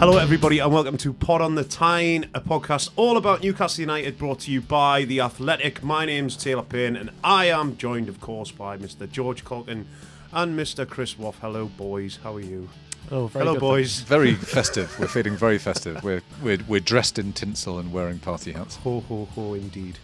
Hello, everybody, and welcome to Pod on the Tyne, a podcast all about Newcastle United, brought to you by The Athletic. My name's Taylor Payne, and I am joined, of course, by Mr. George Caulkin and Mr. Chris Waugh. Hello, boys. How are you? Oh, very Hello, good, boys. Very festive. We're feeling very festive. We're, we're we're dressed in tinsel and wearing party hats. Ho, ho, ho, indeed.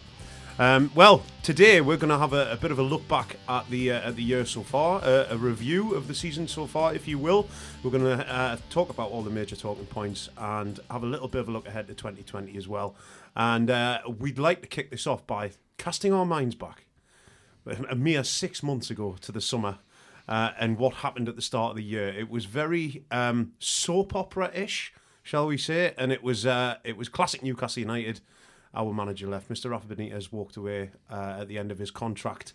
Um, well, today we're going to have a, a bit of a look back at the uh, at the year so far, uh, a review of the season so far, if you will. We're going to uh, talk about all the major talking points and have a little bit of a look ahead to 2020 as well. And uh, we'd like to kick this off by casting our minds back a mere six months ago to the summer. Uh, and what happened at the start of the year? It was very um, soap opera-ish, shall we say? And it was uh, it was classic Newcastle United our manager left. Mr. Rafa Benitez walked away uh, at the end of his contract.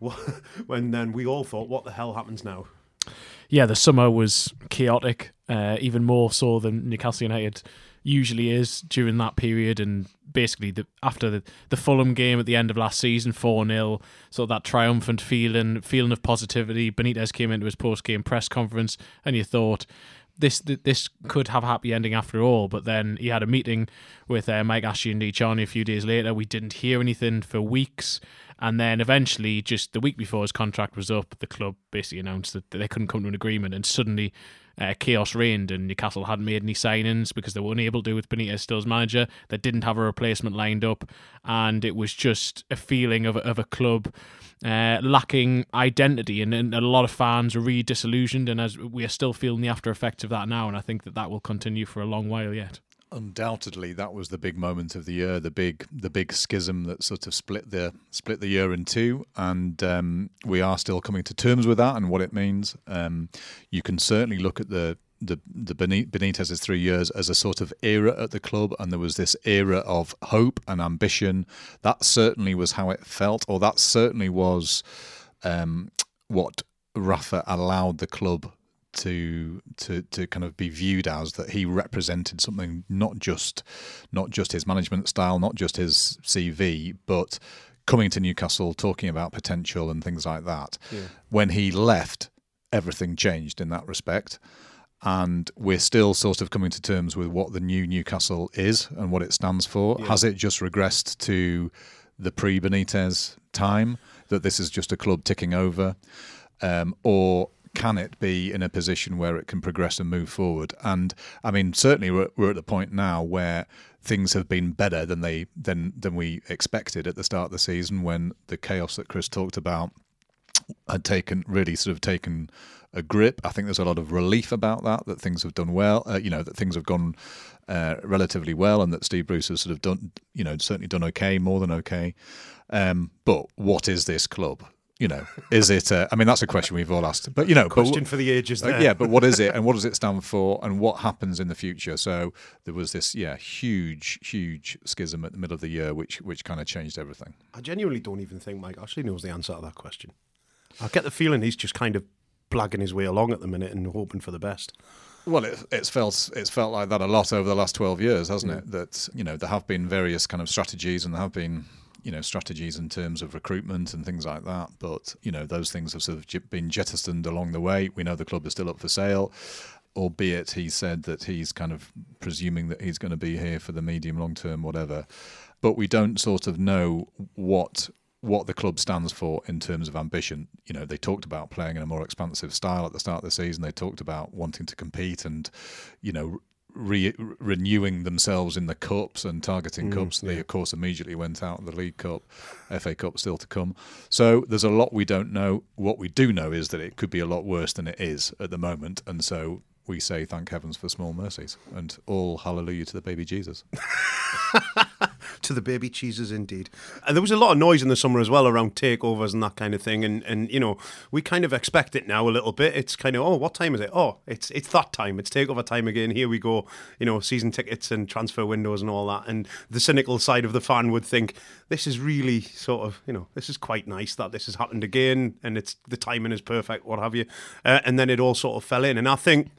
when then we all thought, what the hell happens now? Yeah, the summer was chaotic, uh, even more so than Newcastle United usually is during that period. And basically, the, after the, the Fulham game at the end of last season, 4 0, sort of that triumphant feeling, feeling of positivity. Benitez came into his post game press conference, and you thought, this this could have a happy ending after all. But then he had a meeting with uh, Mike Ashley and Lee Charnley a few days later. We didn't hear anything for weeks. And then eventually, just the week before his contract was up, the club basically announced that they couldn't come to an agreement. And suddenly, uh, chaos reigned, and Newcastle hadn't made any signings because they were unable to with Benitez still as manager. They didn't have a replacement lined up, and it was just a feeling of, of a club uh, lacking identity, and, and, a lot of fans are really disillusioned. And as we are still feeling the after effects of that now, and I think that that will continue for a long while yet. Undoubtedly, that was the big moment of the year, the big the big schism that sort of split the split the year in two, and um, we are still coming to terms with that and what it means. Um, you can certainly look at the the the Benitez's three years as a sort of era at the club, and there was this era of hope and ambition. That certainly was how it felt, or that certainly was um, what Rafa allowed the club to to to kind of be viewed as that he represented something not just not just his management style, not just his CV, but coming to Newcastle, talking about potential and things like that. Yeah. When he left, everything changed in that respect. And we're still sort of coming to terms with what the new Newcastle is and what it stands for. Yeah. Has it just regressed to the pre Benitez time that this is just a club ticking over? Um, or can it be in a position where it can progress and move forward? And I mean, certainly we're, we're at the point now where things have been better than they than than we expected at the start of the season when the chaos that Chris talked about had taken really sort of taken a grip. I think there's a lot of relief about that that things have done well. Uh, you know that things have gone uh, relatively well, and that Steve Bruce has sort of done you know certainly done okay, more than okay. Um, but what is this club? You know, is it? Uh, I mean, that's a question we've all asked. But you know, question but, for the ages. Uh, yeah, but what is it, and what does it stand for, and what happens in the future? So there was this, yeah, huge, huge schism at the middle of the year, which which kind of changed everything. I genuinely don't even think Mike actually knows the answer to that question. I get the feeling he's just kind of blagging his way along at the minute and hoping for the best. Well, it, it's felt it's felt like that a lot over the last twelve years, hasn't it? That you know there have been various kind of strategies and there have been you know strategies in terms of recruitment and things like that. But you know those things have sort of been jettisoned along the way. We know the club is still up for sale, albeit he said that he's kind of presuming that he's going to be here for the medium long term, whatever. But we don't sort of know what what the club stands for in terms of ambition. You know, they talked about playing in a more expansive style at the start of the season. They talked about wanting to compete and, you know, re- renewing themselves in the cups and targeting mm, cups. They, of course, immediately went out of the League Cup, FA Cup still to come. So there's a lot we don't know. What we do know is that it could be a lot worse than it is at the moment. And so we say thank heavens for small mercies and all hallelujah to the baby Jesus. to the baby cheeses, indeed. And there was a lot of noise in the summer as well around takeovers and that kind of thing. And and you know we kind of expect it now a little bit. It's kind of oh, what time is it? Oh, it's it's that time. It's takeover time again. Here we go. You know, season tickets and transfer windows and all that. And the cynical side of the fan would think this is really sort of you know this is quite nice that this has happened again, and it's the timing is perfect, what have you. Uh, and then it all sort of fell in. And I think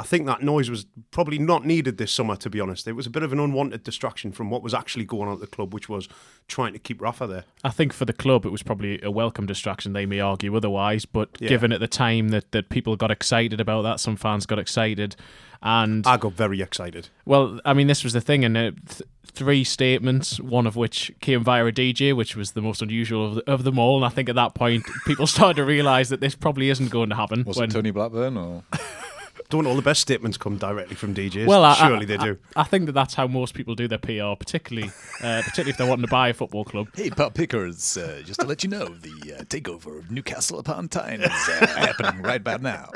I think that noise was probably not needed this summer, to be honest. It was a bit of an unwanted distraction from what was actually going on at the club, which was trying to keep Rafa there. I think for the club, it was probably a welcome distraction. They may argue otherwise, but yeah. given at the time that, that people got excited about that, some fans got excited, And I got very excited. well, I mean, this was the thing, and uh, th- three statements, one of which came via a DJ, which was the most unusual of, the, of them all. And I think at that point, people started to realise that this probably isn't going to happen. Was when, it Tony Blackburn or? Don't all the best statements come directly from DJs? Well, I, surely I, they do. I, I think that that's how most people do their PR, particularly, uh, particularly if they're wanting to buy a football club. Hey, Pat Pickers, uh, just to let you know, the uh, takeover of Newcastle upon Tyne is uh, happening right about now.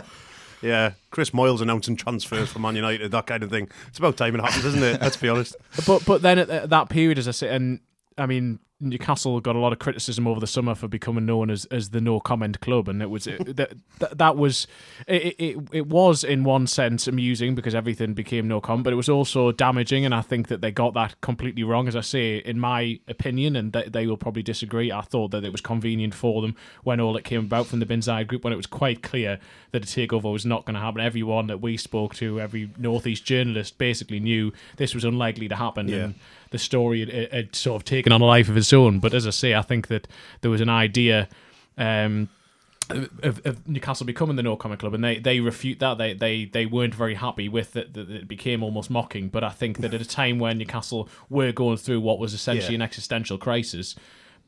yeah, Chris Moyles announcing transfers for Man United, that kind of thing. It's about time it happens, isn't it? Let's be honest. But but then at, at that period, as I say, and I mean Newcastle got a lot of criticism over the summer for becoming known as, as the no comment club, and it was it, that that was it, it it was in one sense amusing because everything became no comment, but it was also damaging, and I think that they got that completely wrong. As I say, in my opinion, and they, they will probably disagree. I thought that it was convenient for them when all it came about from the Bin Zayed group when it was quite clear that a takeover was not going to happen. Everyone that we spoke to, every northeast journalist, basically knew this was unlikely to happen. Yeah. And, the story had, had sort of taken on a life of its own. But as I say, I think that there was an idea um, of, of Newcastle becoming the no comment club, and they, they refute that. They they they weren't very happy with it. That it became almost mocking. But I think that at a time when Newcastle were going through what was essentially Yeah. an existential crisis.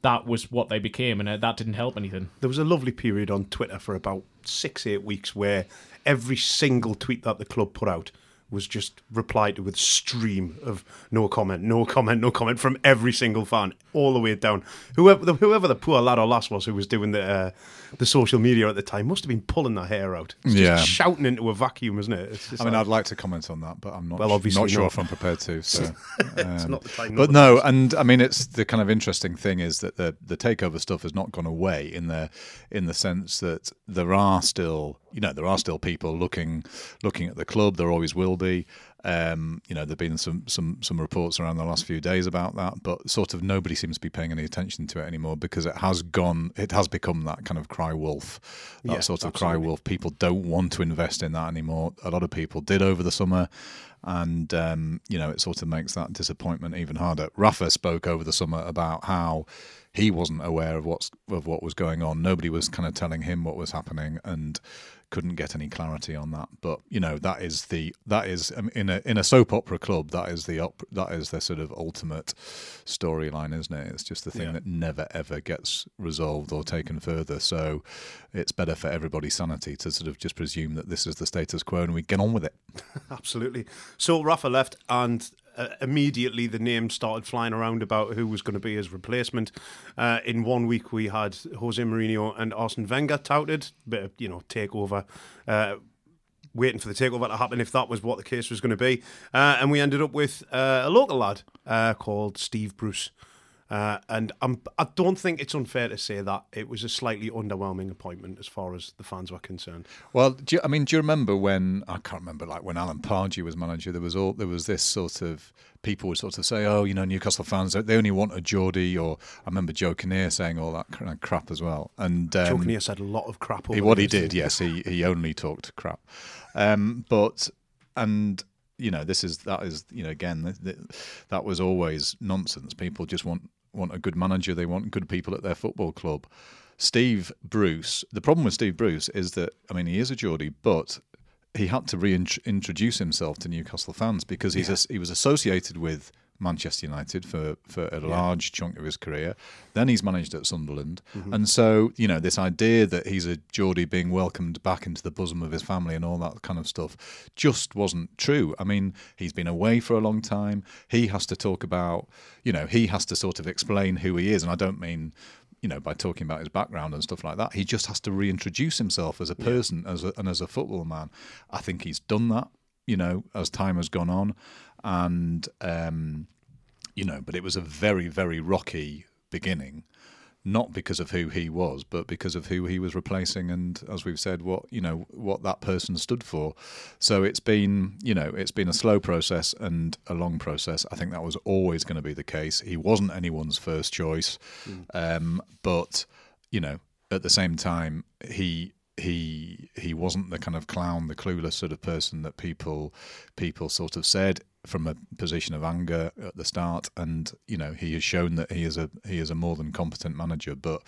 That was what they became, and uh, that didn't help anything. There was a lovely period on Twitter for about six, eight weeks where every single tweet that the club put out was just replied to with stream of no comment, no comment, no comment from every single fan, all the way down. Whoever the, whoever the poor lad or lass was who was doing the uh, the social media at the time must have been pulling their hair out. It's just Yeah. shouting into a vacuum, isn't it? I mean, like- I'd like to comment on that, but I'm not. Well, obviously not sure not. if I'm prepared to. So, um, not the time, But no, and I mean, it's the kind of interesting thing is that the the takeover stuff has not gone away in the in the sense that there are still, you know, there are still people looking looking at the club. There always will be. Um, you know, there've been some some some reports around the last few days about that, but sort of nobody seems to be paying any attention to it anymore because it has gone, it has become that kind of cry wolf, that Yeah, sort of cry wolf. People don't want to invest in that anymore. A lot of people did over the summer, and um, you know, it sort of makes that disappointment even harder. Rafa spoke over the summer about how he wasn't aware of what's of what was going on. Nobody was kind of telling him what was happening, and couldn't get any clarity on that. But you know, that is the that is um, in a in a soap opera club. That is the op- that is the sort of ultimate storyline, isn't it? It's just the thing Yeah. that never ever gets resolved or taken further. So it's better for everybody's sanity to sort of just presume that this is the status quo and we get on with it. Absolutely. So Rafa left, and uh, immediately the name started flying around about who was going to be his replacement. Uh, in one week, we had Jose Mourinho and Arsene Wenger touted, bit of, you know, takeover. Uh, Waiting for the takeover to happen, if that was what the case was going to be, uh, and we ended up with uh, a local lad uh, called Steve Bruce, uh, and I'm, I don't think it's unfair to say that it was a slightly underwhelming appointment as far as the fans were concerned. Well, do you, I mean, do you remember when I can't remember like when Alan Pardew was manager? There was all there was this sort of people would sort of say, "Oh, you know, Newcastle fans they only want a Geordie," or I remember Joe Kinnear saying all that kind of crap as well. And um, Joe Kinnear said a lot of crap. He, what he did, yes, he he only talked crap. Um, but and you know, this is that is you know again th- th- that was always nonsense. People just want want a good manager. They want good people at their football club. Steve Bruce. The problem with Steve Bruce is that I mean he is a Geordie, but he had to reintroduce himself to Newcastle fans because he's as- he was associated with Manchester United for, for a large chunk of his career. Then he's managed at Sunderland. Mm-hmm. And so, you know, this idea that he's a Geordie being welcomed back into the bosom of his family and all that kind of stuff just wasn't true. I mean, he's been away for a long time. He has to talk about, you know, he has to sort of explain who he is. And I don't mean you know, by talking about his background and stuff like that. He just has to reintroduce himself as a person, as a, and as a football man. I think he's done that, you know, as time has gone on, and um, you know, but it was a very, very rocky beginning. Not because of who he was, but because of who he was replacing, and as we've said, what you know, what that person stood for. So it's been, you know, it's been a slow process and a long process. I think that was always going to be the case. He wasn't anyone's first choice, um, but you know, at the same time, he he he wasn't the kind of clown, the clueless sort of person that people people sort of said from a position of anger at the start, and you know he has shown that he is a he is a more than competent manager. But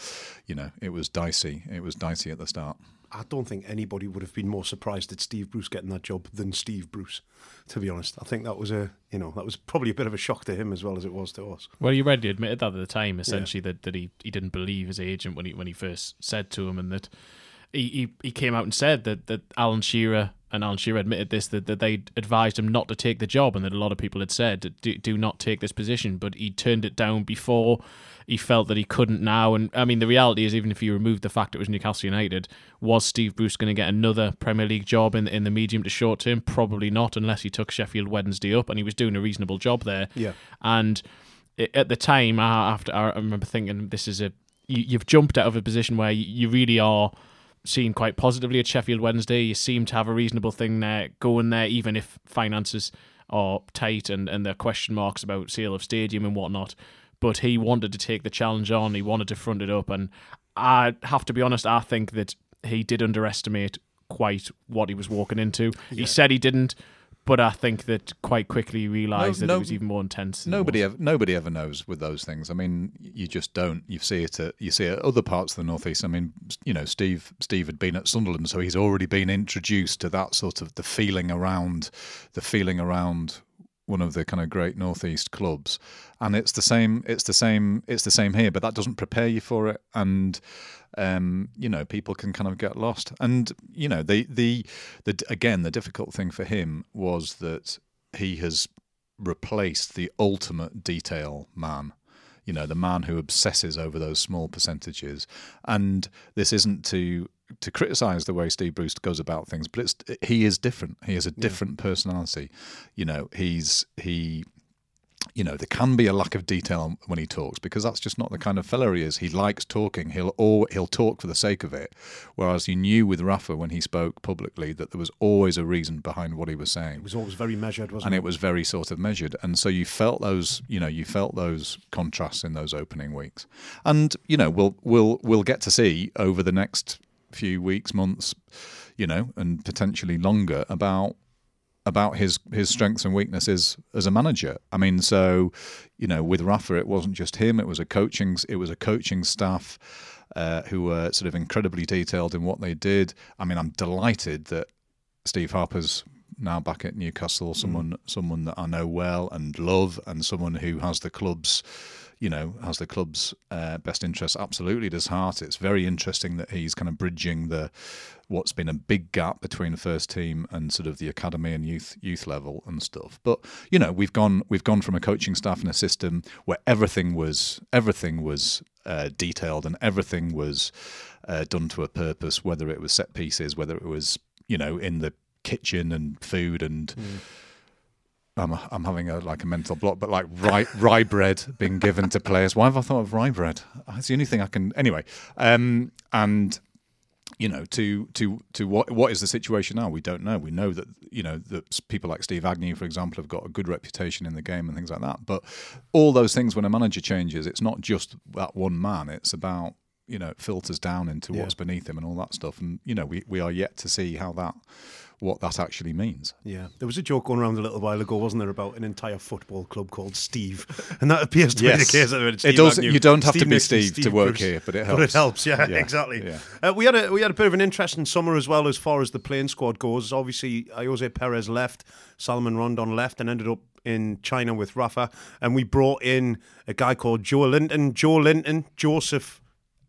you know it was dicey. It was dicey at the start. I don't think anybody would have been more surprised at Steve Bruce getting that job than Steve Bruce. To be honest, I think that was a you know that was probably a bit of a shock to him as well as it was to us. Well, he already admitted that at the time, essentially that, that he, he didn't believe his agent when he when he first said to him, and that he, he, he came out and said that, that Alan Shearer and Alan Shearer admitted this that, that they advised him not to take the job, and that a lot of people had said do, do not take this position, but he turned it down before he felt that he couldn't now. And I mean, the reality is, even if you removed the fact it was Newcastle United, was Steve Bruce going to get another Premier League job in in the medium to short term? Probably not, unless he took Sheffield Wednesday up, and he was doing a reasonable job there. Yeah. And at the time, after I remember thinking, this is a you, you've jumped out of a position where you really are seen quite positively at Sheffield Wednesday. You seem to have a reasonable thing there going there, even if finances are tight and, and there are question marks about sale of stadium and whatnot but he wanted to take the challenge on. He wanted to front it up, and I have to be honest. I think that he did underestimate quite what he was walking into. Yeah. He said he didn't, but I think that quite quickly realised no, that no, it was even more intense. Nobody ever, nobody ever knows with those things. I mean, you just don't. You see it. At, you see it at other parts of the northeast. I mean, you know, Steve Steve had been at Sunderland, so he's already been introduced to that sort of the feeling around the feeling around one of the kind of great northeast clubs and it's the same it's the same it's the same here but that doesn't prepare you for it and um, you know people can kind of get lost and you know the the the again the difficult thing for him was that he has replaced the ultimate detail man you know the man who obsesses over those small percentages and this isn't to to criticize the way Steve Bruce goes about things, but it's he is different. He has a different yeah. personality. You know, he's he you know, there can be a lack of detail when he talks because that's just not the kind of fellow he is. He likes talking. He'll all, he'll talk for the sake of it. Whereas you knew with Rafa when he spoke publicly that there was always a reason behind what he was saying. It was always very measured, wasn't and it? And it was very sort of measured. And so you felt those, you know, you felt those contrasts in those opening weeks. And you know, we'll we'll we'll get to see over the next few weeks, months, you know, and potentially longer about about his his strengths and weaknesses as a manager. I mean, so you know, with Rafa, it wasn't just him; it was a coaching it was a coaching staff uh, who were sort of incredibly detailed in what they did. I mean, I'm delighted that Steve Harper's now back at Newcastle, someone mm. someone that I know well and love, and someone who has the club's you know, has the club's uh, best interests absolutely at his heart. It's very interesting that he's kind of bridging the what's been a big gap between the first team and sort of the academy and youth youth level and stuff. But you know, we've gone we've gone from a coaching staff and a system where everything was everything was uh, detailed and everything was uh, done to a purpose, whether it was set pieces, whether it was you know in the kitchen and food and. Mm I'm, I'm having a like a mental block, but like rye, rye bread being given to players. Why have I thought of rye bread? It's the only thing I can. Anyway, um, and you know, to to to what what is the situation now? We don't know. We know that you know that people like Steve Agnew, for example, have got a good reputation in the game and things like that. But all those things, when a manager changes, it's not just that one man. It's about you know, it filters down into yeah. what's beneath him and all that stuff. And you know, we we are yet to see how that what that actually means. Yeah, there was a joke going around a little while ago, wasn't there, about an entire football club called Steve, and that appears to yes. be the case. It, does. You don't have Steve to be Steve, Steve, to work Bruce, here, but it helps. But it helps. Yeah, yeah. exactly. Yeah. Uh, we had a we had a bit of an interesting summer as well as far as the playing squad goes. Obviously, Ayoze Perez left, Salomon Rondon left, and ended up in China with Rafa, and we brought in a guy called Joelinton, Joe Linton, Joseph.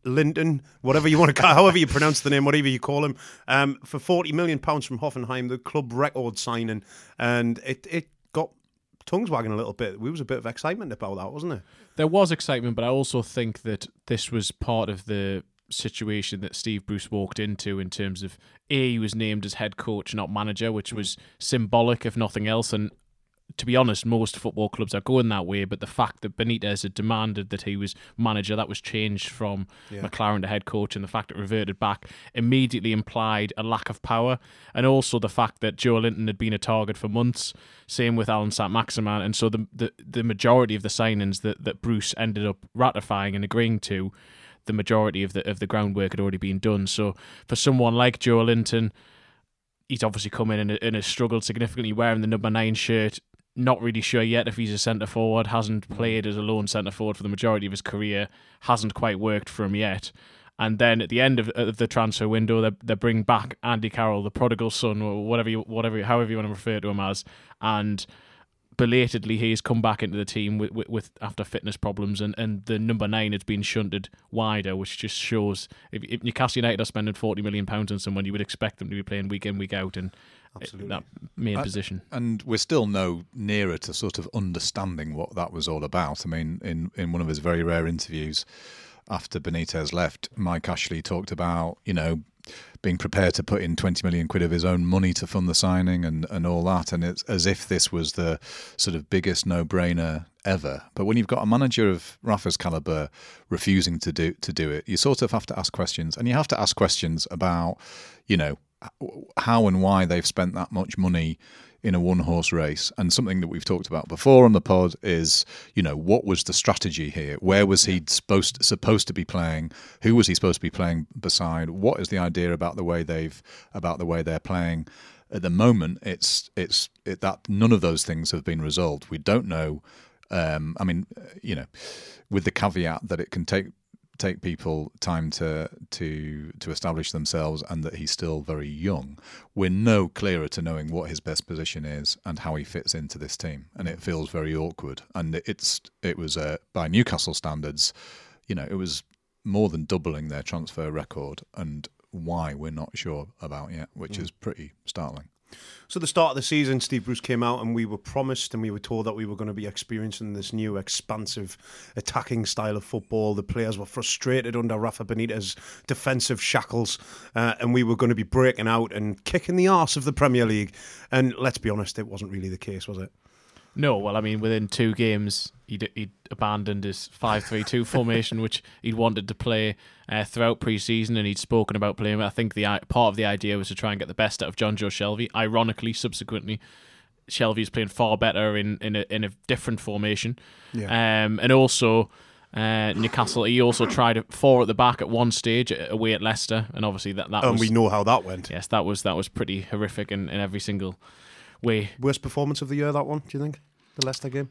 Linton, whatever you want to call, however you pronounce the name, whatever you call him, um, for forty million pounds from Hoffenheim, the club record signing, and it it got tongues wagging a little bit. There was a bit of excitement about that, wasn't there? There was excitement, but I also think that this was part of the situation that Steve Bruce walked into in terms of a he was named as head coach, not manager, which was symbolic if nothing else, and to be honest, most football clubs are going that way. But the fact that Benitez had demanded that he was manager, that was changed from yeah. McClaren to head coach, and the fact it reverted back immediately implied a lack of power. And also the fact that Joelinton had been a target for months. Same with Allan Saint-Maximin. And so the, the, the majority of the signings that, that Bruce ended up ratifying and agreeing to, the majority of the of the groundwork had already been done. So for someone like Joelinton, he's obviously come in and, and has struggled significantly wearing the number nine shirt not really sure yet if he's a centre forward. Hasn't played as a lone centre forward for the majority of his career. Hasn't quite worked for him yet. And then at the end of, of the transfer window, they, they bring back Andy Carroll, the prodigal son, or whatever, you, whatever, however you want to refer to him as, and belatedly he's come back into the team with, with, with, after fitness problems and, and the number nine has been shunted wider which just shows if, if Newcastle United are spending 40 million pounds on someone you would expect them to be playing week in week out in Absolutely. that main I, position and we're still no nearer to sort of understanding what that was all about I mean in, in one of his very rare interviews after Benitez left Mike Ashley talked about you know being prepared to put in 20 million quid of his own money to fund the signing and, and all that. And it's as if this was the sort of biggest no brainer ever. But when you've got a manager of Rafa's caliber refusing to do to do it, you sort of have to ask questions. And you have to ask questions about, you know, how and why they've spent that much money in a one horse race. And something that we've talked about before on the pod is, you know, what was the strategy here? Where was he supposed supposed to be playing? Who was he supposed to be playing beside? What is the idea about the way they've about the way they're playing? At the moment, it's it's it, that none of those things have been resolved. We don't know. Um, I mean, you know, with the caveat that it can take take people time to to to establish themselves and that he's still very young we're no clearer to knowing what his best position is and how he fits into this team. And it feels very awkward. And it's it was uh, by Newcastle standards you know it was more than doubling their transfer record and why we're not sure about yet which mm. is pretty startling so the start of the season, Steve Bruce came out and we were promised and we were told that we were going to be experiencing this new expansive attacking style of football. The players were frustrated under Rafa Benitez' defensive shackles uh, and we were going to be breaking out and kicking the arse of the Premier League. And let's be honest, it wasn't really the case, was it? No, well, I mean, within two games, he'd, he'd abandoned his five-three-two formation, which he'd wanted to play uh, throughout pre-season, and he'd spoken about playing. I think the part of the idea was to try and get the best out of Jonjo Shelvey. Ironically, subsequently, Shelvey's playing far better in in a, in a different formation, yeah. um, and also. Uh, Newcastle. He also tried four at the back at one stage away at Leicester, and obviously that that and was, we know how that went. Yes, that was that was pretty horrific in, in every single way. Worst performance of the year, that one, do you think? The Leicester game?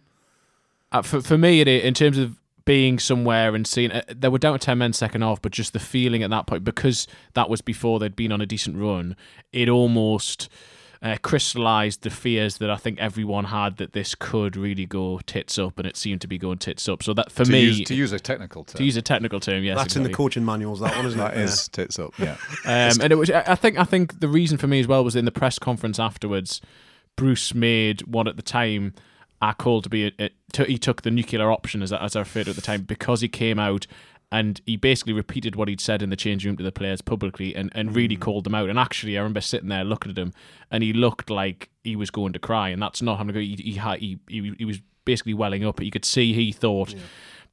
Uh, for, for me, it, in terms of being somewhere and seeing, uh, they were down to 10 men second half, but just the feeling at that point, because that was before they'd been on a decent run, it almost. Uh, crystallized the fears that I think everyone had that this could really go tits up, and it seemed to be going tits up. So that for to me, use, to use a technical term, to use a technical term, yes, that's exactly. in the coaching manuals. That one isn't that it? is tits up, yeah. Um, and it was. I think. I think the reason for me as well was in the press conference afterwards. Bruce made one at the time I called to be a, a, to, he took the nuclear option as, as I referred to at the time because he came out and he basically repeated what he'd said in the change room to the players publicly and, and really mm. called them out. And actually, I remember sitting there looking at him and he looked like he was going to cry, and that's not having to go. He he, he, he was basically welling up. You could see he thought yeah.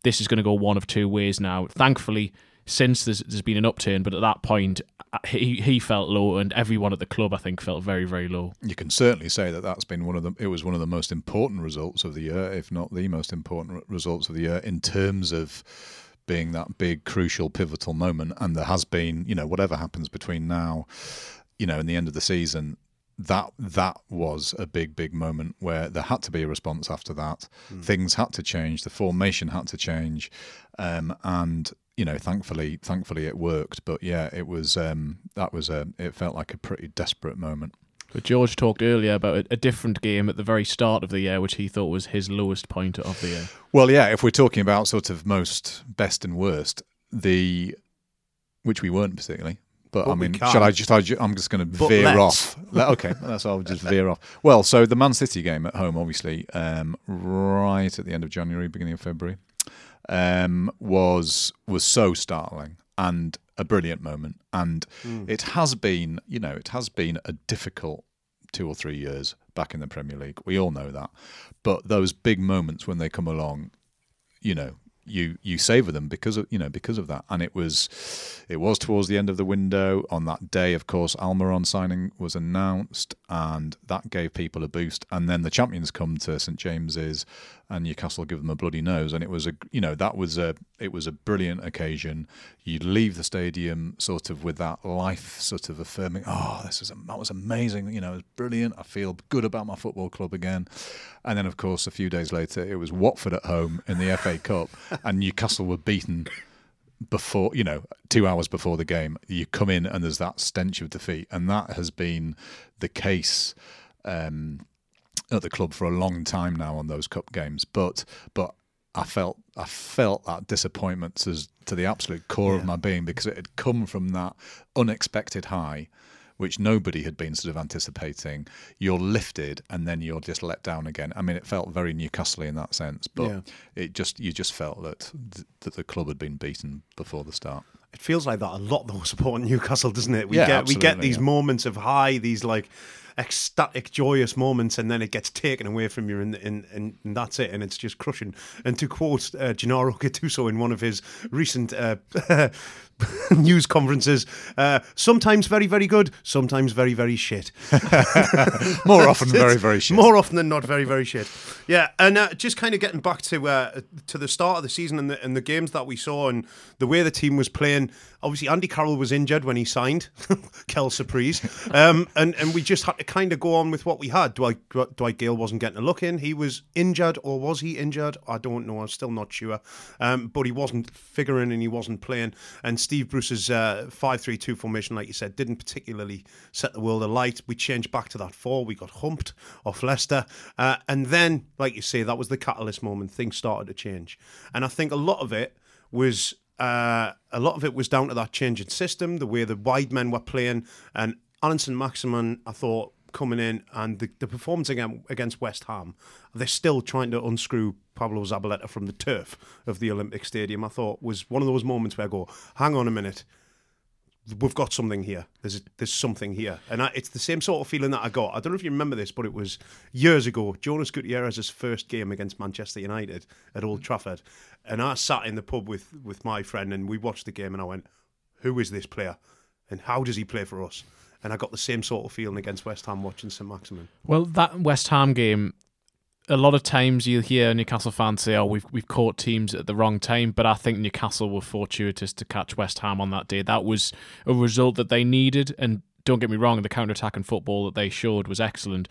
this is going to go one of two ways now. Thankfully since there's, there's been an upturn, but at that point, uh, he he felt low, and everyone at the club, I think, felt very very low. You can certainly say that that's been one of the. It was one of the most important results of the year, if not the most important results of the year, in terms of being that big, crucial, pivotal moment. And there has been, you know, whatever happens between now, you know, and the end of the season, that that was a big big moment where there had to be a response after that mm. things had to change the formation had to change um, and you know, thankfully, thankfully it worked. But yeah, it was um, that was a it felt like a pretty desperate moment. But George talked earlier about a, a, different game at the very start of the year, which he thought was his lowest point of the year. Well, yeah, if we're talking about sort of most best and worst, the which we weren't particularly. But, I mean, shall I just? I, am just going to veer off. okay, that's all I'll just veer off. Well, so the Man City game at home, obviously, um, right at the end of January, beginning of February um, was was so startling and a brilliant moment. And mm. it has been, you know, it has been a difficult two or three years back in the Premier League. We all know that. But those big moments when they come along, you know, you you savor them because of you know because of that and it was it was towards the end of the window on that day of course Almiron signing was announced and that gave people a boost and then the champions come to St James's and Newcastle give them a bloody nose. And it was a you know that was a it was a brilliant occasion. You leave the stadium sort of with that life sort of affirming oh this was that was amazing you know it was brilliant. I feel good about my football club again. And then of course a few days later it was Watford at home in the FA Cup and Newcastle were beaten before you know two hours before the game. You come in and there's that stench of defeat. And that has been the case um, at the club for a long time now on those cup games but but I felt I felt that disappointment to, to the absolute core yeah. of my being because it had come from that unexpected high which nobody had been sort of anticipating. You're lifted and then you're just let down again. I mean, it felt very Newcastle in that sense, but yeah. it just you just felt that that the club had been beaten before the start. It feels like that a lot though supporting Newcastle, doesn't it? We yeah, get we get these moments of high, these like ecstatic, joyous moments, and then it gets taken away from you, and, and, and that's it, and it's just crushing. And to quote uh, Gennaro Gattuso in one of his recent uh, news conferences, uh, sometimes very, very good, sometimes very, very shit. More often, very, very shit. More often than not, very, very shit. Yeah, and uh, just kind of getting back to uh, to the start of the season and the, and the games that we saw and the way the team was playing. Obviously, Andy Carroll was injured when he signed. Kel surprise, um, and and we just had to kind of go on with what we had. Dwight, Dwight Gayle wasn't getting a look in. He was injured, or was he injured? I don't know. I'm still not sure. Um, but he wasn't figuring and he wasn't playing. And Steve Bruce's uh, five-three-two formation, like you said, didn't particularly set the world alight. We changed back to that four. We got humped off Leicester, uh, and then, like you say, that was the catalyst moment. Things started to change, and I think a lot of it was uh, a lot of it was down to that change in system, the way the wide men were playing, and Allan Saint-Maximin, I thought, coming in and the, the performance against West Ham, they're still trying to unscrew Pablo Zabaleta from the turf of the Olympic Stadium. I thought was one of those moments where I go, hang on a minute, we've got something here. There's there's something here, and I, it's the same sort of feeling that I got. I don't know if you remember this, but it was years ago. Jonas Gutierrez's first game against Manchester United at Old Trafford, and I sat in the pub with with my friend, and we watched the game, and I went, "Who is this player, and how does he play for us?" And I got the same sort of feeling against West Ham watching St Maximin. Well, that West Ham game, a lot of times you'll hear Newcastle fans say, "Oh, we've we've caught teams at the wrong time," but I think Newcastle were fortuitous to catch West Ham on that day. That was a result that they needed, and don't get me wrong, the counter attacking football that they showed was excellent.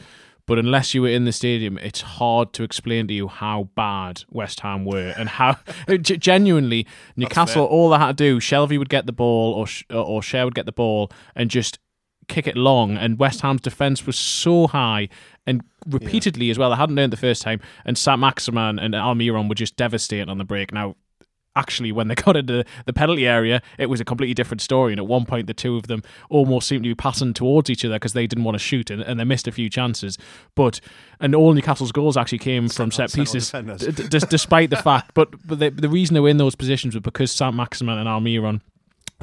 But unless you were in the stadium, it's hard to explain to you how bad West Ham were and how genuinely Newcastle. All they had to do, Shelvey would get the ball or or Schär would get the ball and just kick it long, and West Ham's defence was so high and repeatedly yeah. as well. I hadn't learned the first time, and Saint-Maximin and Almiron were just devastating on the break. Now, actually, when they got into the penalty area, it was a completely different story. And at one point, the two of them almost seemed to be passing towards each other because they didn't want to shoot and, and, they missed a few chances. But and all Newcastle's goals actually came from set pieces, d- d- despite the fact. But but the, the reason they were in those positions was because Saint-Maximin and Almiron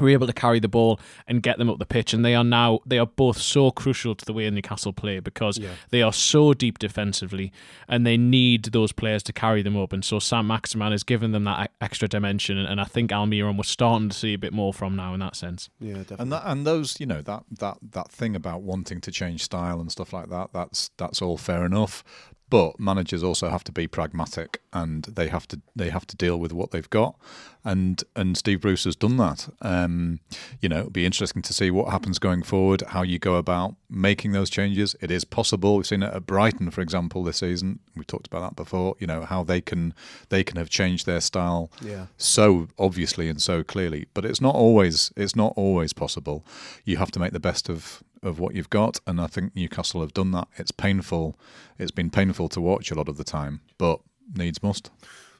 were able to carry the ball and get them up the pitch. And they are now they are both so crucial to the way Newcastle play because yeah. they are so deep defensively and they need those players to carry them up. And so Saint-Maximin has given them that extra dimension, and I think Almiron was starting to see a bit more from now in that sense. Yeah, definitely. And that and those you know that that that thing about wanting to change style and stuff like that. That's that's all fair enough. But managers also have to be pragmatic, and they have to they have to deal with what they've got, and and Steve Bruce has done that. Um, you know, it'll be interesting to see what happens going forward, how you go about making those changes. It is possible. We've seen it at Brighton, for example, this season. We talked about that before. You know how they can they can have changed their style yeah. so obviously and so clearly, but it's not always it's not always possible. You have to make the best of of what you've got, and I think Newcastle have done that. It's painful. It's been painful to watch a lot of the time, but needs must.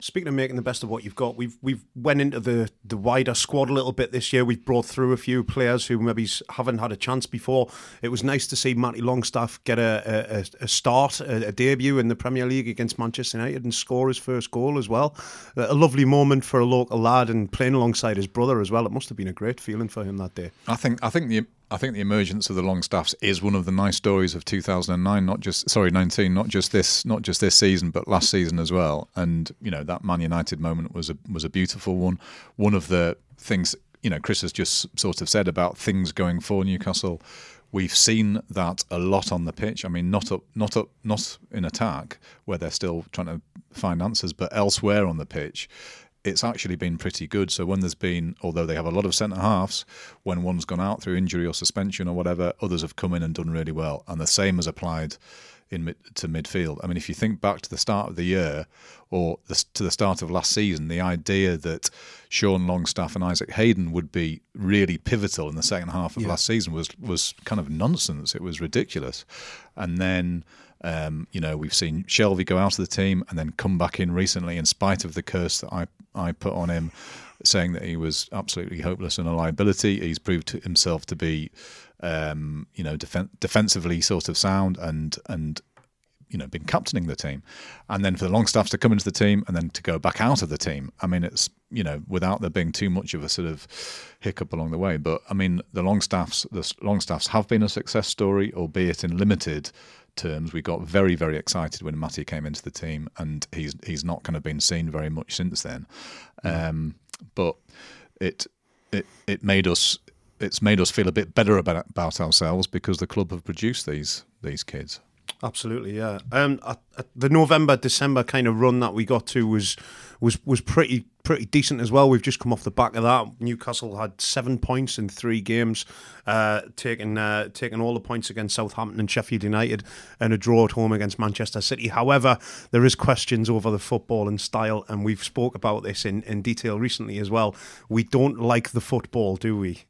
Speaking of making the best of what you've got, we've we've went into the, the wider squad a little bit this year. We've brought through a few players who maybe haven't had a chance before. It was nice to see Matty Longstaff get a, a, a start, a, a, debut in the Premier League against Manchester United and score his first goal as well. A lovely moment for a local lad and playing alongside his brother as well. It must have been a great feeling for him that day. I think I think the I think the emergence of the Longstaffs is one of the nice stories of 2009. Not just sorry 19, not just this, not just this season, but last season as well. And you know that Man United moment was a was a beautiful one. One of the things you know Chris has just sort of said about things going for Newcastle. We've seen that a lot on the pitch. I mean, not up, not up, not in attack where they're still trying to find answers, but elsewhere on the pitch it's actually been pretty good. So when there's been, although they have a lot of centre halves, when one's gone out through injury or suspension or whatever, others have come in and done really well. And the same has applied in mid, to midfield. I mean, if you think back to the start of the year or the, to the start of last season, the idea that Sean Longstaff and Isaac Hayden would be really pivotal in the second half of Yeah. last season was was kind of nonsense. It was ridiculous, and then. Um, you know, we've seen Shelvey go out of the team and then come back in recently, in spite of the curse that I I put on him, saying that he was absolutely hopeless and a liability. He's proved himself to be, um, you know, defen- defensively sort of sound and and you know been captaining the team, and then for the long Longstaffs to come into the team and then to go back out of the team. I mean, it's you know without there being too much of a sort of hiccup along the way. But I mean, the Longstaffs the Longstaffs have been a success story, albeit in limited terms. We got very very excited when Matty came into the team, and he's he's not kind of been seen very much since then. Um, but it it it made us. It's made us feel a bit better about, about ourselves because the club have produced these these kids. Absolutely, yeah. Um, at, at the November December kind of run that we got to was was was pretty pretty decent as well. We've just come off the back of that. Newcastle had seven points in three games, uh, taking uh, taking all the points against Southampton and Sheffield United, and a draw at home against Manchester City. However, there is questions over the football and style, and we've spoke about this in, in detail recently as well. We don't like the football, do we?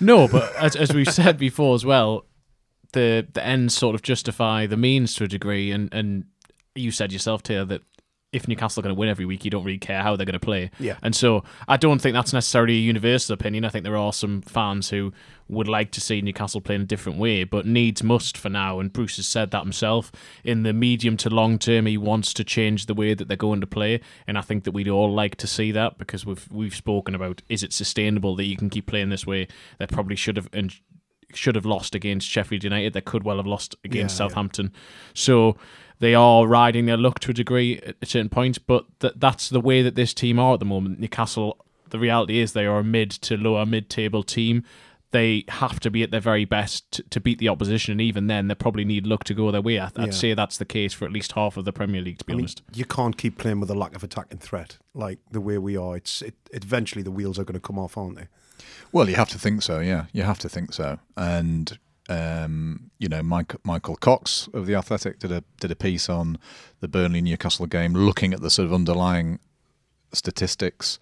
No, but as, as we've said before as well, the the ends sort of justify the means to a degree, and and you said yourself, Taylor, that if Newcastle are going to win every week, you don't really care how they're going to play. Yeah. And so I don't think that's necessarily a universal opinion. I think there are some fans who would like to see Newcastle play in a different way, but needs must for now. And Bruce has said that himself. In the medium to long term, he wants to change the way that they're going to play, and I think that we'd all like to see that because we've we've spoken about is it sustainable that you can keep playing this way? They probably should have and should have lost against Sheffield United. They could well have lost against Yeah, yeah. Southampton. So they are riding their luck to a degree at certain points, but th- that's the way that this team are at the moment. Newcastle, the reality is they are a mid to lower mid table team. They have to be at their very best to, to beat the opposition, and even then, they probably need luck to go their way. I- I'd Yeah. say that's the case for at least half of the Premier League, to be I mean, honest. you can't keep playing with a lack of attacking threat like the way we are. It's it, eventually the wheels are going to come off, aren't they? Well, you have to think so. Yeah, you have to think so. And um, you know, Mike, Michael Cox of the Athletic did a did a piece on the Burnley Newcastle game, looking at the sort of underlying statistics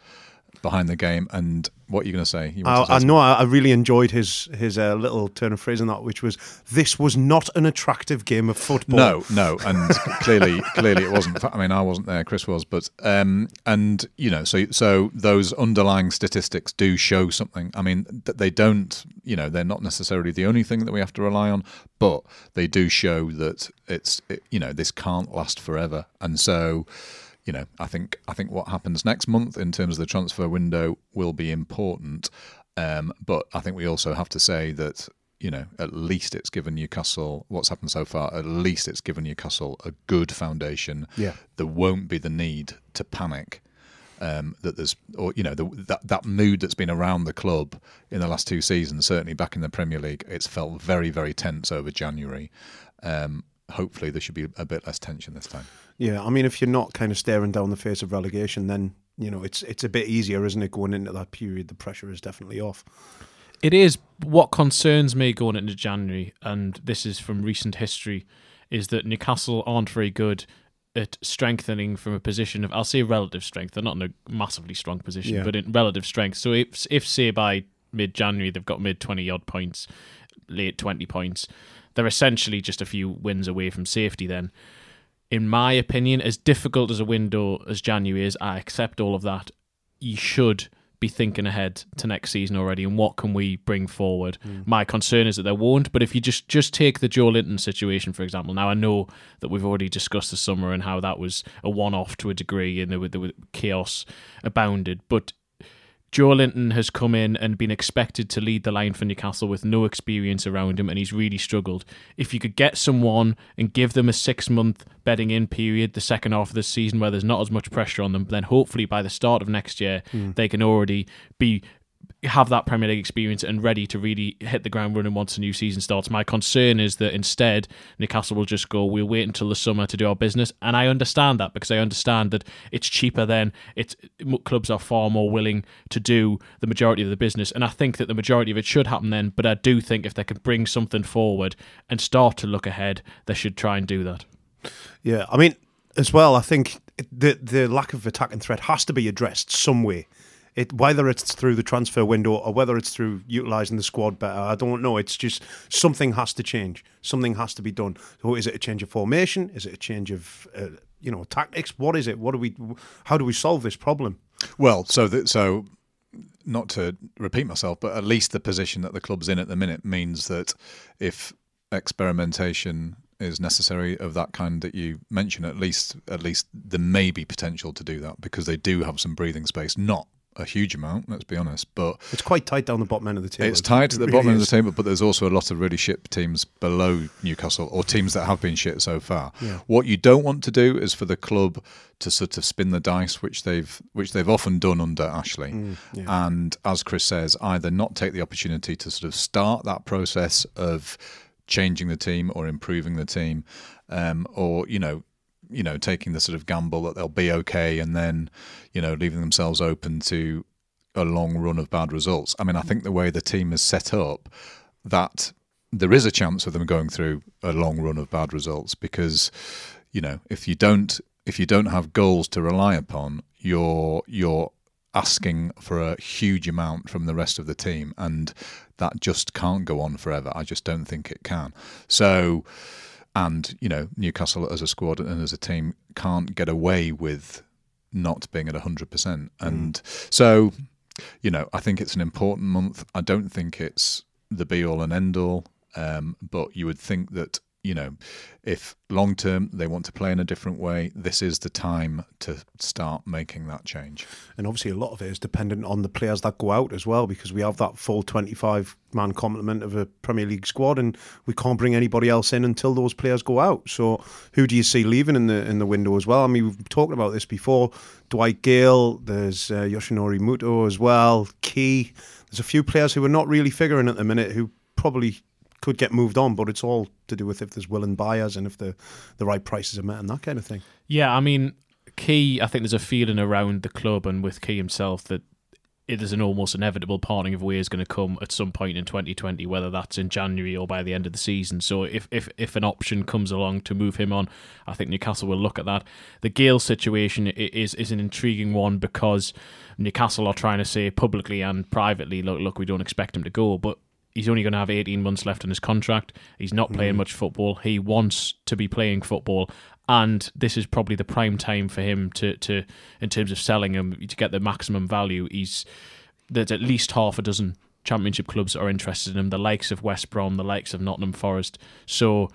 behind the game. And what are you going to say? I, I know I really enjoyed his his uh, little turn of phrase in that, which was this was not an attractive game of football. No, no, and clearly, clearly it wasn't. I mean, I wasn't there. Chris was, but um, and you know, so so those underlying statistics do show something. I mean, that they don't. You know, they're not necessarily the only thing that we have to rely on, but they do show that it's. It, you know, this can't last forever, and so. You know, I think I think what happens next month in terms of the transfer window will be important, um, but I think we also have to say that you know, at least it's given Newcastle what's happened so far. At least it's given Newcastle a good foundation. Yeah. there won't be the need to panic. Um, that there's, or you know, the, that that mood that's been around the club in the last two seasons, certainly back in the Premier League, it's felt very, very tense over January. Um, hopefully, there should be a bit less tension this time. Yeah, I mean, if you're not kind of staring down the face of relegation, then you know it's it's a bit easier, isn't it? Going into that period, the pressure is definitely off. It is what concerns me going into January, and this is from recent history, is that Newcastle aren't very good at strengthening from a position of I'll say relative strength. They're not in a massively strong position, Yeah. but in relative strength. So if if say by mid January they've got mid twenty odd points, late twenty points, they're essentially just a few wins away from safety then. In my opinion, as difficult as a window as January is, I accept all of that. You should be thinking ahead to next season already and what can we bring forward. Hmm. My concern is that there won't, but if you just just take the Joelinton situation for example. Now I know that we've already discussed the summer and how that was a one-off to a degree and there, were, there were chaos abounded, but Joelinton has come in and been expected to lead the line for Newcastle with no experience around him, and he's really struggled. If you could get someone and give them a six month bedding in period, the second half of the season where there's not as much pressure on them, then hopefully by the start of next year, hmm. they can already be have that Premier League experience and ready to really hit the ground running once the new season starts. My concern is that instead Newcastle will just go, we'll wait until the summer to do our business, and I understand that because I understand that it's cheaper then. It's clubs are far more willing to do the majority of the business, and I think that the majority of it should happen then. But I do think if they can bring something forward and start to look ahead, they should try and do that. Yeah, I mean, as well, I think the the lack of attacking threat has to be addressed some way. It whether it's through the transfer window or whether it's through utilising the squad better, I don't know. It's just something has to change. Something has to be done. So is it a change of formation? Is it a change of uh, you know tactics? What is it? What do we? How do we solve this problem? Well, so that so not to repeat myself, but at least the position that the club's in at the minute means that if experimentation is necessary of that kind that you mentioned, at least at least there may be potential to do that because they do have some breathing space. Not a huge amount, let's be honest, but it's quite tight down the bottom end of the table. It's tight at the bottom end of the table, but there's also a lot of really shit teams below Newcastle or teams that have been shit so far. Yeah. What you don't want to do is for the club to sort of spin the dice, which they've which they've often done under Ashley, Mm, yeah. and as Chris says, either not take the opportunity to sort of start that process of changing the team or improving the team, um, or you know, you know, taking the sort of gamble that they'll be okay, and then you know, leaving themselves open to a long run of bad results. I mean, I think the way the team is set up, that there is a chance of them going through a long run of bad results because, you know, if you don't if you don't have goals to rely upon, you're you're asking for a huge amount from the rest of the team, and that just can't go on forever. I just don't think it can. So, and you know, Newcastle as a squad and as a team can't get away with not being at 100%. And so, you know, I think it's an important month. I don't think it's the be all and end all, um, but you would think that, you know, if long term they want to play in a different way, this is the time to start making that change. And obviously, a lot of it is dependent on the players that go out as well, because we have that full 25 man complement of a Premier League squad, and we can't bring anybody else in until those players go out. So, who do you see leaving in the in the window as well? I mean, we've talked about this before. Dwight Gayle, there's uh, Yoshinori Muto as well, Ki. There's a few players who are not really figuring at the minute who probably could get moved on, but it's all to do with if there's willing buyers and if the the right prices are met and that kind of thing. Yeah, I mean, Ki, I think there's a feeling around the club and with Ki himself that it is an almost inevitable parting of ways going to come at some point in 2020, whether that's in January or by the end of the season. So if, if, if an option comes along to move him on, I think Newcastle will look at that. The Gayle situation is is an intriguing one because Newcastle are trying to say publicly and privately, look, look, we don't expect him to go, but he's only going to have 18 months left in his contract. He's not playing mm. much football. He wants to be playing football, and this is probably the prime time for him to, to in terms of selling him to get the maximum value. He's there's at least half a dozen championship clubs that are interested in him, the likes of West Brom, the likes of Nottingham Forest. So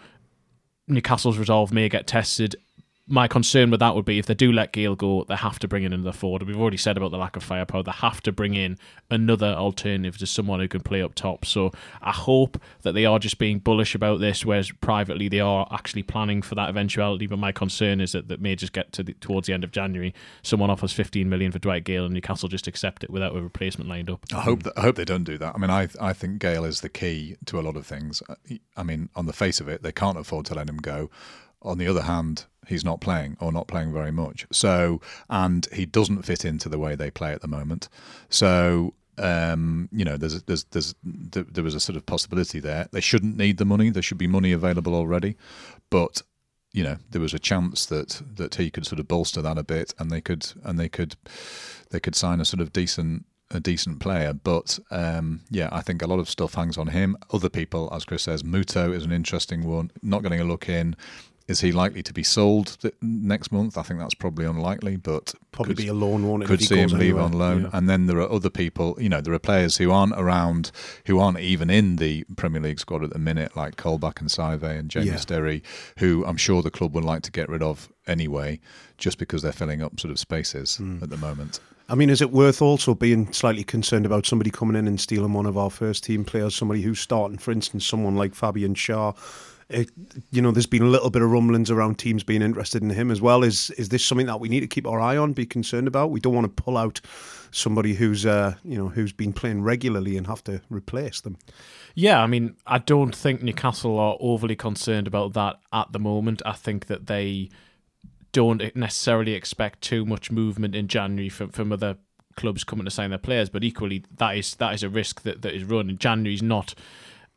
Newcastle's resolve may get tested. My concern with that would be if they do let Gayle go, they have to bring in another forward. We've already said about the lack of firepower. They have to bring in another alternative to someone who can play up top. So I hope that they are just being bullish about this, whereas privately they are actually planning for that eventuality. But my concern is that that may just get to the, towards the end of January, someone offers 15 million for Dwight Gayle, and Newcastle just accept it without a replacement lined up. I hope that I hope they don't do that. I mean, I I think Gayle is the key to a lot of things. I mean, on the face of it, they can't afford to let him go. On the other hand, he's not playing or not playing very much. So, and he doesn't fit into the way they play at the moment. So, um, you know, there's there's there's there was a sort of possibility there. They shouldn't need the money. There should be money available already, but you know, there was a chance that that he could sort of bolster that a bit, and they could and they could they could sign a sort of decent a decent player. But um, yeah, I think a lot of stuff hangs on him. Other people, as Chris says, Muto is an interesting one. Not getting a look in. Is he likely to be sold th- next month? I think that's probably unlikely, but Probably could, be a loan, won't could see him leave anywhere? on loan. Yeah. And then there are other people, you know, there are players who aren't around, who aren't even in the Premier League squad at the minute, like Colback and Saivet and James Yeah. Sterry, who I'm sure the club would like to get rid of anyway, just because they're filling up sort of spaces Hmm. at the moment. I mean, is it worth also being slightly concerned about somebody coming in and stealing one of our first team players, somebody who's starting, for instance, someone like Fabian Schär? It, you know, there's been a little bit of rumblings around teams being interested in him as well. Is is this something that we need to keep our eye on, be concerned about? We don't want to pull out somebody who's uh, you know who's been playing regularly and have to replace them. Yeah, I mean, I don't think Newcastle are overly concerned about that at the moment. I think that they don't necessarily expect too much movement in January from, from other clubs coming to sign their players, but equally that is that is a risk that, that is run. And January's not,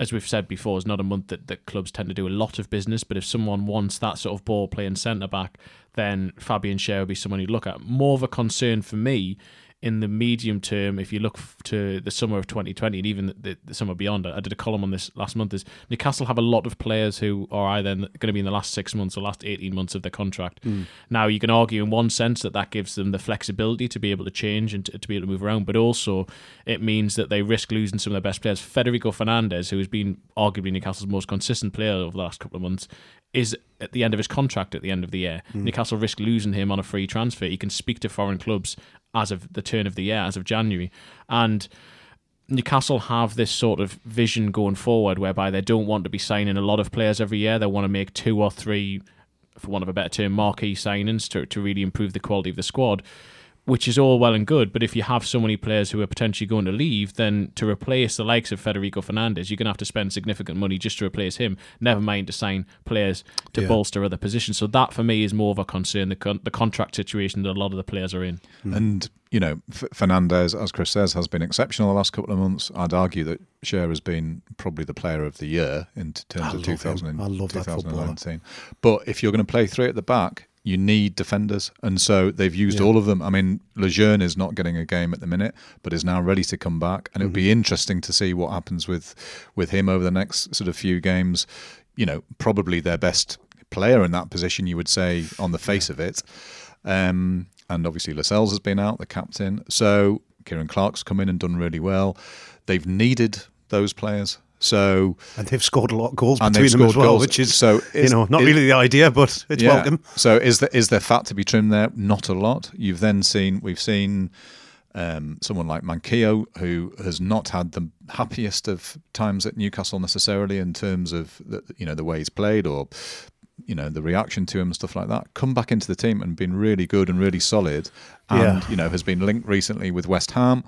as we've said before, is not a month that, that clubs tend to do a lot of business. But if someone wants that sort of ball playing centre back, then Fabian Schär would be someone you'd look at. More of a concern for me in the medium term, if you look to the summer of 2020 and even the, the, summer beyond, I did a column on this last month. Is Newcastle have a lot of players who are either going to be in the last six months or last 18 months of their contract. Mm. Now, you can argue in one sense that that gives them the flexibility to be able to change and to, to, be able to move around, but also it means that they risk losing some of their best players. Federico Fernandez, who has been arguably Newcastle's most consistent player over the last couple of months, is at the end of his contract at the end of the year. Mm. Newcastle risk losing him on a free transfer. He can speak to foreign clubs as of the turn of the year, as of January. And Newcastle have this sort of vision going forward whereby they don't want to be signing a lot of players every year. They want to make two or three, for want of a better term, marquee signings to, to really improve the quality of the squad which is all well and good. But if you have so many players who are potentially going to leave, then to replace the likes of Federico Fernandez, you're going to have to spend significant money just to replace him. Never mind to sign players to yeah. bolster other positions. So that for me is more of a concern the con- the contract situation that a lot of the players are in. Mm. And you know, F- Fernandez, as Chris says, has been exceptional the last couple of months. I'd argue that Schär has been probably the player of the year in terms I of 2000 I love 2019. But if you're going to play three at the back, you need defenders, and so they've used yeah. all of them. I mean, Lejeune is not getting a game at the minute, but is now ready to come back, and mm-hmm. it'll be interesting to see what happens with with him over the next sort of few games. You know, probably their best player in that position, you would say, on the face yeah. of it. Um, and obviously Lascelles has been out, the captain. So Ciaran Clark's come in and done really well. They've needed those players. So and they've scored a lot of goals between them as well, goals. which is so is, you know not is, really the idea, but it's yeah. welcome. So is there is there fat to be trimmed there? Not a lot. You've then seen we've seen um, someone like Manquillo who has not had the happiest of times at Newcastle necessarily in terms of the, you know the way he's played or you know the reaction to him and stuff like that. Come back into the team and been really good and really solid, and yeah. you know has been linked recently with West Ham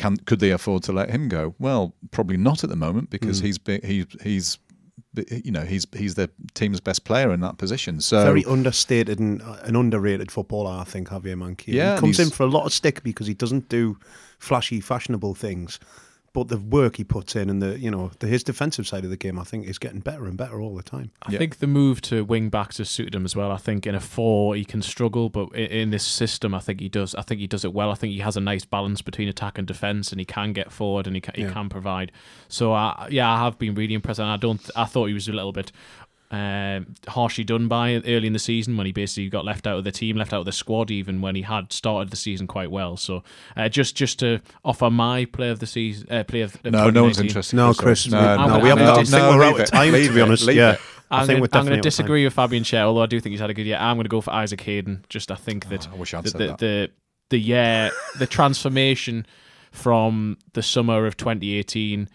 can could they afford to let him go? Well, probably not at the moment because mm. he's he's he's you know he's he's the team's best player in that position. So very understated and uh, an underrated footballer, I think Javier Manquillo. Yeah, he comes in for a lot of stick because he doesn't do flashy, fashionable things but the work he puts in and the you know the, his defensive side of the game, I think, is getting better and better all the time. I think the move to wing backs has suited him as well. I think in a four he can struggle, but in, in, this system, I think he does. I think he does it well. I think he has a nice balance between attack and defense, and he can get forward and he can, he yeah. can provide. So uh, yeah, I have been really impressed, and I don't. I thought he was a little bit um, harshly done by early in the season when he basically got left out of the team, left out of the squad, even when he had started the season quite well. So uh, just just to offer my play of the season, uh, play of no, no one's interested. No, Chris, no, no, no, we haven't. No, I think we're out of time. to be honest, yeah. I'm going to disagree with Fabian Schär, although I do think he's had a good year. I'm going to go for Isaac Hayden. Just I think that oh, I wish I'd the, said the, that. the the year the transformation from the summer of 2018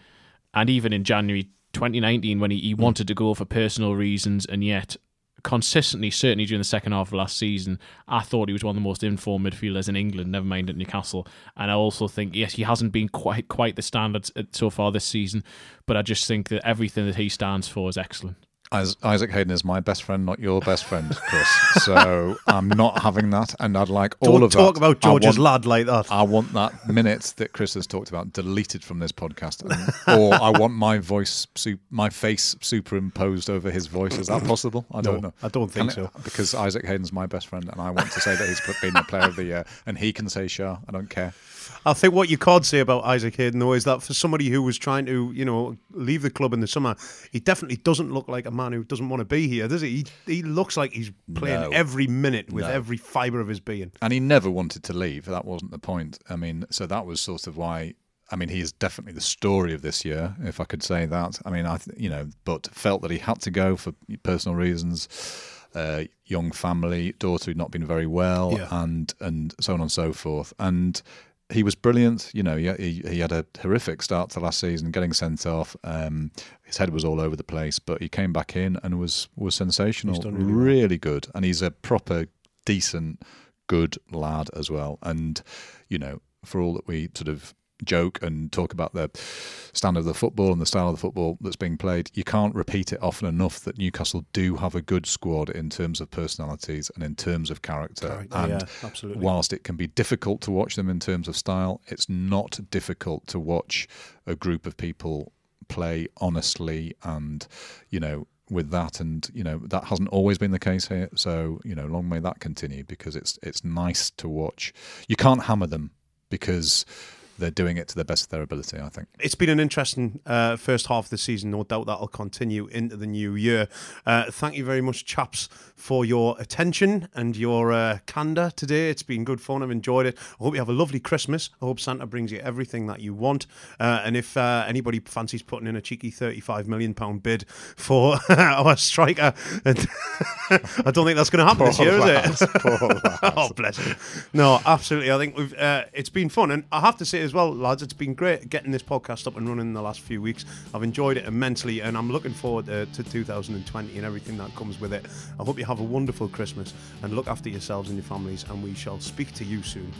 and even in January 2019 when he, he mm. wanted to go for personal reasons and yet consistently, certainly during the second half of last season, I thought he was one of the most informed midfielders in England, never mind at Newcastle. And I also think, yes, he hasn't been quite quite the standard so far this season, but I just think that everything that he stands for is excellent. As Isaac Hayden is my best friend, not your best friend, Chris. so I'm not having that, and I'd like all Don't of that. Talk about George's want, lad like that. I want that minute that Chris has talked about deleted from this podcast, and, or I want my voice, my face superimposed over his voice. Is that possible? I don't no, know. I don't think so. Uh, because Isaac Hayden's my best friend, and I want to say that he's been the player of the year, and he can say Schär. I don't care. I think what you can't say about Isaac Hayden though is that for somebody who was trying to, you know, leave the club in the summer, he definitely doesn't look like a man who doesn't want to be here, does he? He, he looks like he's playing no. every minute with no. every fibre of his being. And he never wanted to leave. That wasn't the point. I mean, so that was sort of why I mean, he is definitely the story of this year, if I could say that. I mean, I you know, but felt that he had to go for personal reasons. Uh, young family, daughter who'd not been very well, yeah. and and so on and so forth. And he was brilliant. You know, he, he had a horrific start to last season, getting sent off. Um, his head was all over the place, but he came back in and was was sensational, really, really well. good. And he's a proper, decent, good lad as well. And you know, for all that we sort of joke and talk about the standard of the football and the style of the football that's being played, you can't repeat it often enough that Newcastle do have a good squad in terms of personalities and in terms of character. character and yeah, absolutely. whilst it can be difficult to watch them in terms of style, it's not difficult to watch a group of people play honestly and, you know, with that and you know that hasn't always been the case here so you know long may that continue because it's it's nice to watch you can't hammer them because they're doing it to the best of their ability. I think it's been an interesting uh, first half of the season. No doubt that'll continue into the new year. Uh, thank you very much, chaps, for your attention and your uh, candor today. It's been good fun. I've enjoyed it. I hope you have a lovely Christmas. I hope Santa brings you everything that you want. Uh, and if uh, anybody fancies putting in a cheeky thirty-five million pound bid for our striker, I don't think that's going to happen Poor this year, lads, is it? poor lads. oh, bless you. No, absolutely. I think we've. Uh, it's been fun, and I have to say as well, lads, it's been great getting this podcast up and running in the last few weeks. I've enjoyed it immensely, and I'm looking forward uh, to 2020 and everything that comes with it. I hope you have a wonderful Christmas and look after yourselves and your families, and we shall speak to you soon.